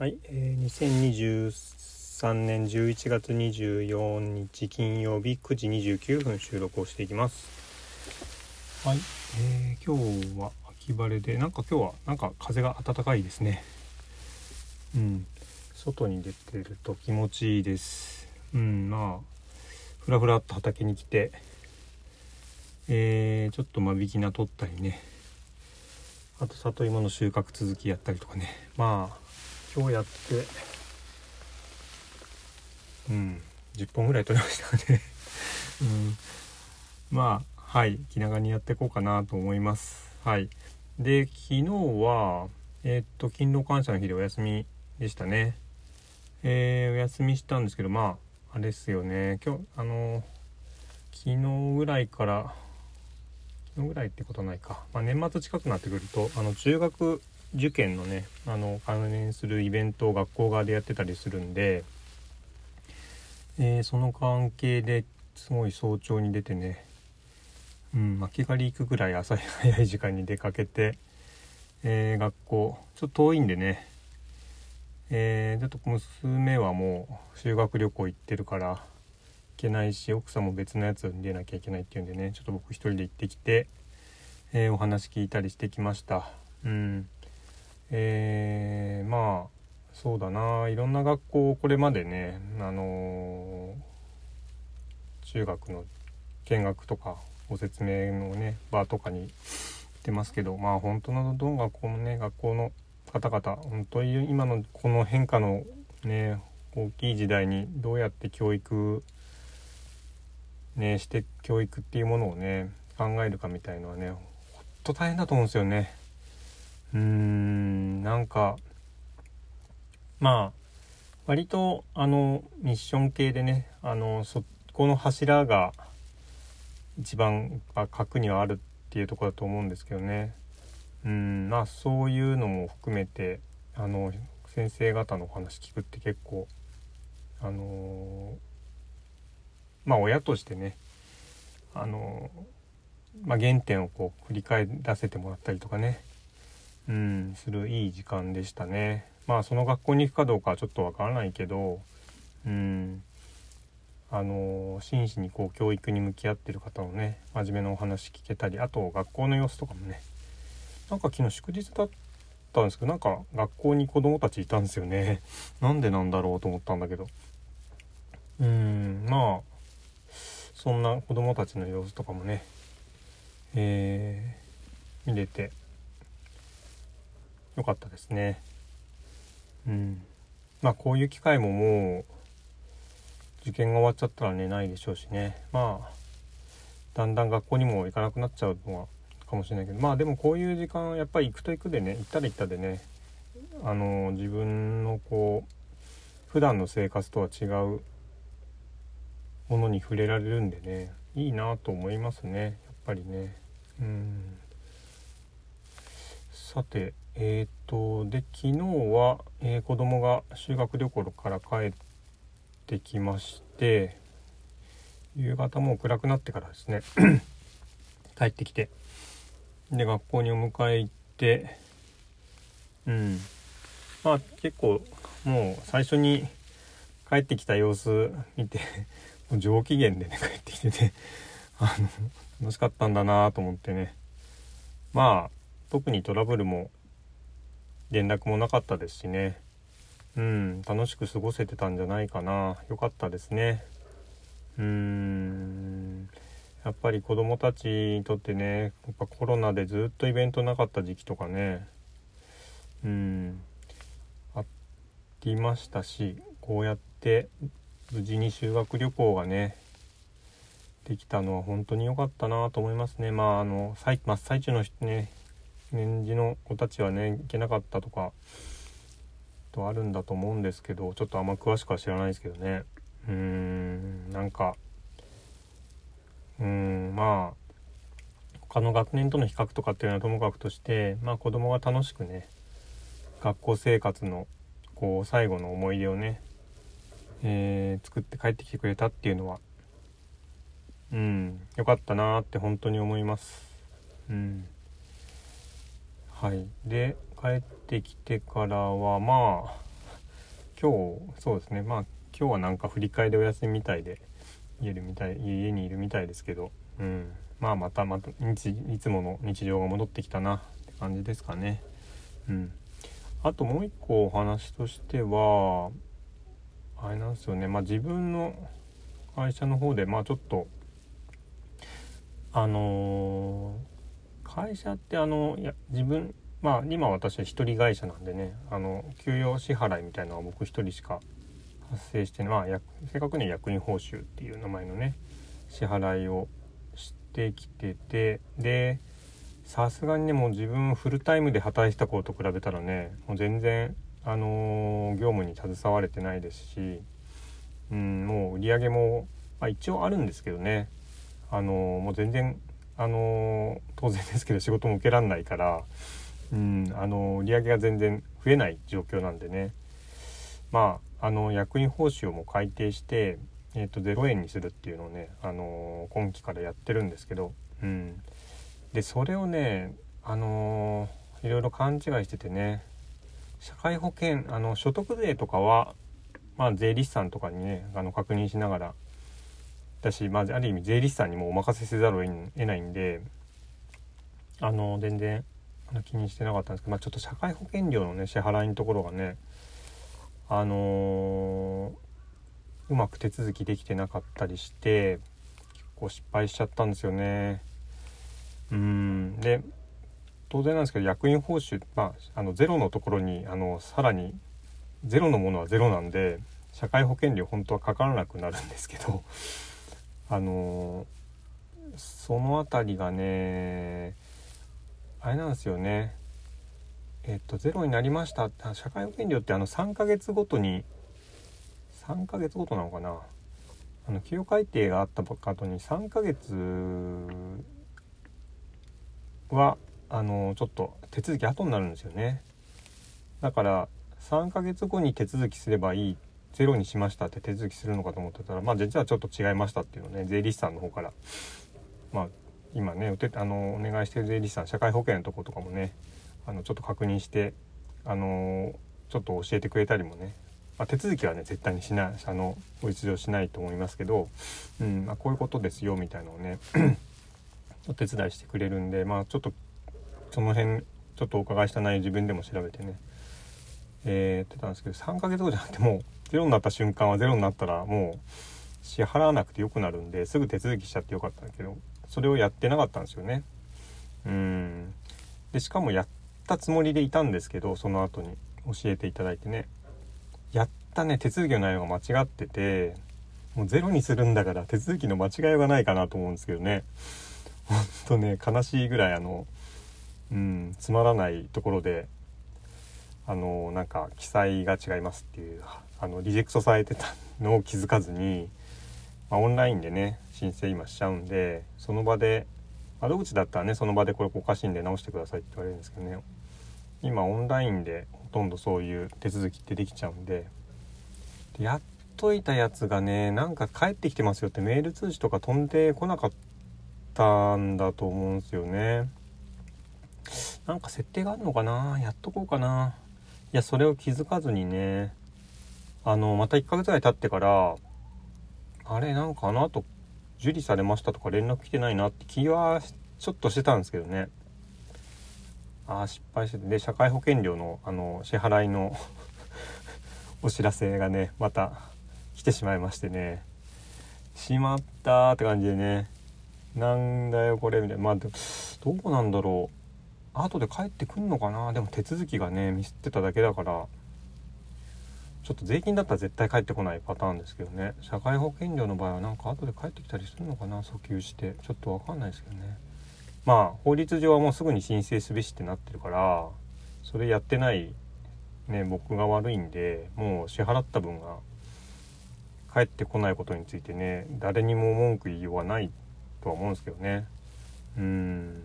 はい、えー、2023年11月24日金曜日9時29分収録をしていきます。はい、えー、今日は秋晴れでなんか今日はなんか風が暖かいですね。うん。外に出てると気持ちいいです。うんまあふらふらっと畑に来てえー、ちょっと間引き菜取ったりね。あと里芋の収穫続きやったりとかね。まあ今日やって。うん。10本ぐらい取れましたね。うん。まあはい。気長にやっていこうかなと思います。はい。で昨日はえー、っと勤労感謝の日でお休みでしたね。えー、お休みしたんですけどまああれですよね。今日あの昨日ぐらいから昨日ぐらいってことないか、まあ、年末近くなってくるとあの中学受験のねあの関連するイベントを学校側でやってたりするんで、えー、その関係ですごい早朝に出てねうん巻き狩り行くぐらい朝早い時間に出かけて、えー、学校ちょっと遠いんでねえー、ちょっと娘はもう修学旅行行ってるから行けないし奥さんも別のやつに出なきゃいけないっていうんでねちょっと僕一人で行ってきて、え、お話聞いたりしてきました。うん。えー、まあそうだないろんな学校をこれまでねあのー、中学の見学とかご説明のね場とかに行ってますけどまあ本当のどの学校もね学校の方々本当に今のこの変化のね大きい時代にどうやって教育ねして教育っていうものをね考えるかみたいのはねほんと大変だと思うんですよね。うーんなんかまあ割とあのミッション系でねあのそこの柱が一番核にはあるっていうとこだと思うんですけどね。うんまあそういうのも含めてあの先生方のお話聞くって結構あのまあ親としてねあのまあ、原点をこう振り返らせてもらったりとかね。うんするいい時間でしたね。まあその学校に行くかどうかはちょっとわからないけどうん。あの真摯にこう教育に向き合ってる方のね真面目なお話聞けたりあと学校の様子とかもね。なんか昨日祝日だったんですけどなんか学校に子供たちいたんですよね。なんでなんだろうと思ったんだけど。うんまあそんな子供たちの様子とかもねえー、見れて。よかったですね。うん。まあこういう機会ももう受験が終わっちゃったらねないでしょうしね。まあだんだん学校にも行かなくなっちゃうのはかもしれないけどまあでもこういう時間やっぱり行くと行くでね行ったら行ったでねあの自分のこう普段の生活とは違うものに触れられるんでねいいなと思いますねやっぱりね。うん。さてえっ、ー、とで昨日は、えー、子供が修学旅行から帰ってきまして夕方もう暗くなってからですね 帰ってきてで学校にお迎え行ってうん。まあ結構もう最初に帰ってきた様子見て もう上機嫌でね 帰ってきててあの楽しかったんだなと思ってね。まあ特にトラブルも連絡もなかったですしね。うん楽しく過ごせてたんじゃないかな。よかったですね。うーん。やっぱり子供たちにとってねやっぱコロナでずっとイベントなかった時期とかね。うん。ありましたしこうやって無事に修学旅行がねできたのは本当に良かったなと思いますね。まああの真っ最中のね年次の子たちはね行けなかったとかとあるんだと思うんですけどちょっとあんま詳しくは知らないですけどね。うーんなんかうんまあ他の学年との比較とかっていうのはともかくとしてまあ子供が楽しくね学校生活のこう最後の思い出をね、えー、作って帰ってきてくれたっていうのはうんよかったなって本当に思います。うん。はい。で帰ってきてからはまあ今日そうですね。まあ今日はなんか振り替えでお休みみたいで家るみたい家にいるみたいですけど、うん、まあまたまた日いつもの日常が戻ってきたなって感じですかね。うん、あともう一個お話としてはあれなんですよね。まあ自分の会社の方でまあちょっとあのー、会社ってあのいや自分まあ今私は一人会社なんでねあの給与支払いみたいなのは僕一人しか発生して、まあ、正確には役員報酬っていう名前のね支払いをしてきててでさすがにねもう自分フルタイムで働いてた頃と比べたらねもう全然あのー、業務に携われてないですし、うん、もう売り上げも、まあ、一応あるんですけどねあのー、もう全然あの、当然ですけど仕事も受けらんないから、うん、あの売り上げが全然増えない状況なんでね。まああの役員報酬も改定して、えーと、0円にするっていうのをね、あの、今期からやってるんですけど、うん、でそれをね、あのー、いろいろ勘違いしててね社会保険あの所得税とかは、まあ、税理士さんとかにねあの確認しながらだし、まあ、ある意味税理士さんにもお任せせざるを得ないんであの全然気にしてなかったんですけど、まあ、ちょっと社会保険料のね支払いのところがねあのー、うまく手続きできてなかったりして結構失敗しちゃったんですよね。うんで当然なんですけど役員報酬、まあ、あのゼロのところにあのさらにゼロのものはゼロなんで社会保険料本当はかからなくなるんですけどあの、その辺りがねあれなんですよね。えっと、ゼロになりました。社会保険料ってあの3ヶ月ごとに3ヶ月ごとなのかな。あの給与改定があったばっか後に3ヶ月はあのちょっと手続き後になるんですよね。だから3ヶ月後に手続きすればいいっゼロにしましたって手続きするのかと思ってたらまあ実はちょっと違いましたっていうのね税理士さんの方から。まあ今ねあのお願いしてる税理士さん社会保険のとことかもねあのちょっと確認してあのちょっと教えてくれたりもね、まあ、手続きはね絶対にしないあのご一度しないと思いますけど、うんまあ、こういうことですよみたいなのをね お手伝いしてくれるんでまあちょっとその辺ちょっとお伺いした内容自分でも調べてねえー、やってたんですけど3ヶ月後じゃなくてもうゼロになった瞬間はゼロになったらもう支払わなくてよくなるんですぐ手続きしちゃってよかったんだけどそれをやってなかったんですよね。うん。でしかもやったつもりでいたんですけどその後に教えていただいてね。やったね手続きの内容が間違っててもうゼロにするんだから手続きの間違いがないかなと思うんですけどね。ほんとね悲しいぐらいあのうんつまらないところであのなんか記載が違いますっていうあのリジェクトされてたのを気づかずに、まあ、オンラインでね申請今しちゃうんでその場で窓口だったらねその場でこれおかしいんで直してくださいって言われるんですけどね。今オンラインでほとんどそういう手続きってできちゃうんででやっといたやつがねなんか帰ってきてますよってメール通知とか飛んでこなかったんだと思うんですよね。なんか設定があるのかな？やっとこうかな。いやそれを気づかずにねあのまた1ヶ月ぐらい経ってからあれなんかあの後受理されましたとか連絡来てないなって気はちょっとしてたんですけどね。ああ失敗してて。で社会保険料のあの支払いの お知らせがねまた来てしまいましてね。しまったって感じでね。なんだよこれみたいな。まあどうなんだろう。後で帰ってくんのかな。でも手続きがねミスってただけだから。ちょっと税金だったら絶対帰ってこないパターンですけどね。社会保険料の場合はなんか後で帰ってきたりするのかな？訴求して。ちょっと分かんないですけどね。まあ法律上はもうすぐに申請すべしってなってるからそれやってないね僕が悪いんでもう支払った分が返ってこないことについてね誰にも文句言いようがないとは思うんですけどね。うん。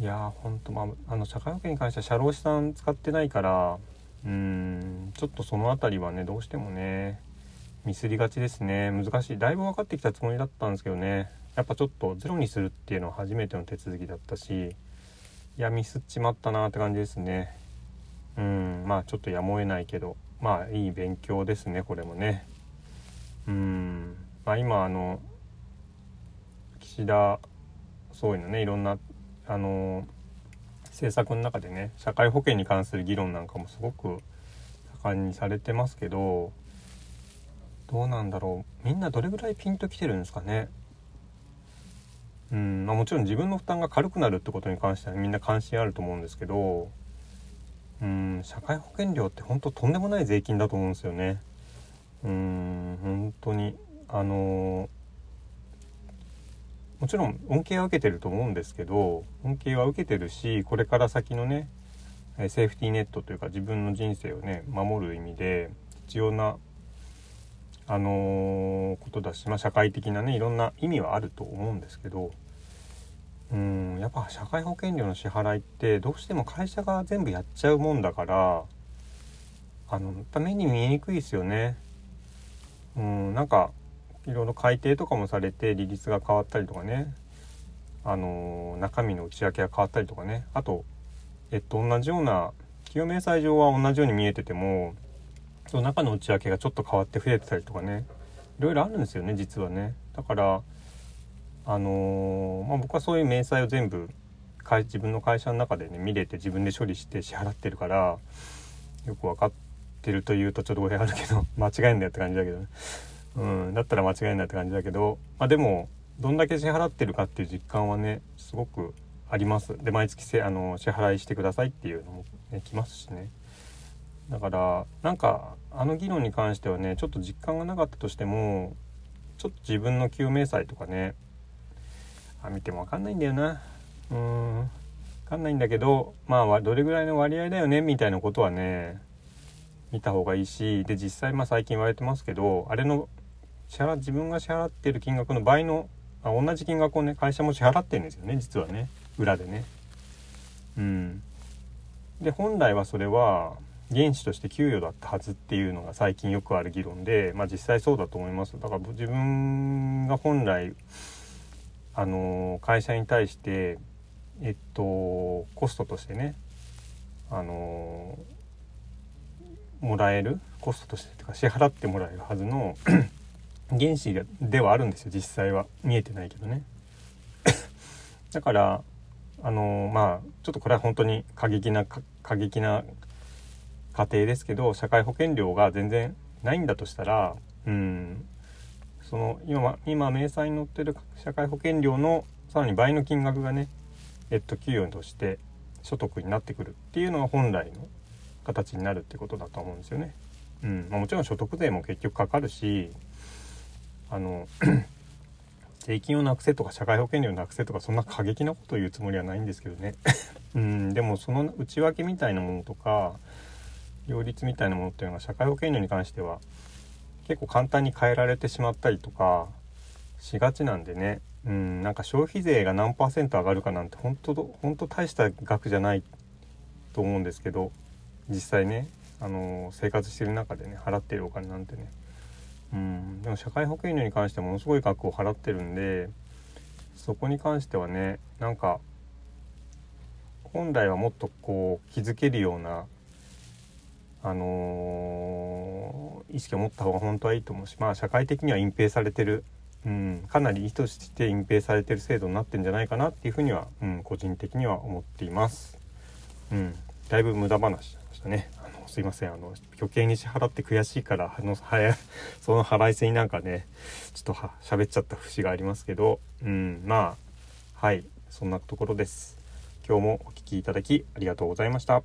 いやーほんとまああの社会保険に関しては社労士さん使ってないからうんちょっとその辺りはねどうしてもねミスりがちですね。難しい。だいぶ分かってきたつもりだったんですけどね。やっぱちょっとゼロにするっていうのは初めての手続きだったしいやミスっちまったなって感じですね。うんまあちょっとやむを得ないけどまあいい勉強ですねこれもね。うんまあ今あの岸田総理のねいろんなあの政策の中でね社会保険に関する議論なんかもすごく盛んにされてますけどどうなんだろうみんなどれぐらいピンときてるんですかねうんまあ、もちろん自分の負担が軽くなるってことに関してはみんな関心あると思うんですけどうん社会保険料って本当とんでもない税金だと思うんですよね。うん本当にあのもちろん恩恵は受けてると思うんですけど恩恵は受けてるしこれから先のねセーフティーネットというか自分の人生をね守る意味で必要なあのー、ことだし、まあ、社会的なねいろんな意味はあると思うんですけどうんやっぱ社会保険料の支払いってどうしても会社が全部やっちゃうもんだからあのやっぱ目に見えにくいですよね。うんなんかいろいろ改定とかもされて利率が変わったりとかね。あの、中身の内訳が変わったりとかね。あとえっと同じような企業明細上は同じように見えててもその中の内訳がちょっと変わって増えてたりとかね。いろいろあるんですよね実はね。だからあのー、まあ、僕はそういう明細を全部自分の会社の中でね見れて自分で処理して支払ってるからよく分かってるというとちょっと語弊あるけど 間違えんだよって感じだけどね。うんだったら間違えんだって感じだけどまあでもどんだけ支払ってるかっていう実感はねすごくあります。で毎月せあの支払いしてくださいっていうのも、ね、来ますしね。だからなんかあの議論に関してはねちょっと実感がなかったとしてもちょっと自分の救命祭とかねあ見ても分かんないんだよな。うん分かんないんだけどまあどれぐらいの割合だよねみたいなことはね見た方がいいしで実際まあ最近言われてますけどあれの支払自分が支払ってる金額の倍のあ同じ金額をね会社も支払ってるんですよね実はね。裏でね。うん。で本来はそれは原資として給与だったはずっていうのが最近よくある議論で、まあ、実際そうだと思います。だから自分が本来あの会社に対してえっとコストとしてねあのもらえるコストとしてとか支払ってもらえるはずの原資ではあるんですよ実際は。見えてないけどね。だからあのまあちょっとこれは本当に過激な過激な家庭ですけど社会保険料が全然ないんだとしたらうん。その今今明細に載ってる社会保険料のさらに倍の金額がねえっと給与として所得になってくるっていうのが本来の形になるってことだと思うんですよね。うん。まあ、もちろん所得税も結局かかるしあの 税金をなくせとか社会保険料をなくせとかそんな過激なことを言うつもりはないんですけどね。うんでもその内訳みたいなものとか両立みたいなものっていうのが社会保険料に関しては結構簡単に変えられてしまったりとかしがちなんでね。うんなんか消費税が何パーセント上がるかなんて本当本当大した額じゃないと思うんですけど実際ねあの生活してる中でね払ってるお金なんてねうんでも社会保険料に関してはものすごい額を払ってるんでそこに関してはねなんか本来はもっとこう気づけるようなあのー、意識を持った方が本当はいいと思うしまあ社会的には隠蔽されてる、うん、かなり意図して隠蔽されてる制度になってんじゃないかなっていうふうには、うん、個人的には思っています。うん、だいぶ無駄話しましたね。すいませんあの余計に支払って悔しいからあのは その払いせになんかねちょっとは喋っちゃった節がありますけど、うん、まあはいそんなところです。今日もお聴きいただきありがとうございました。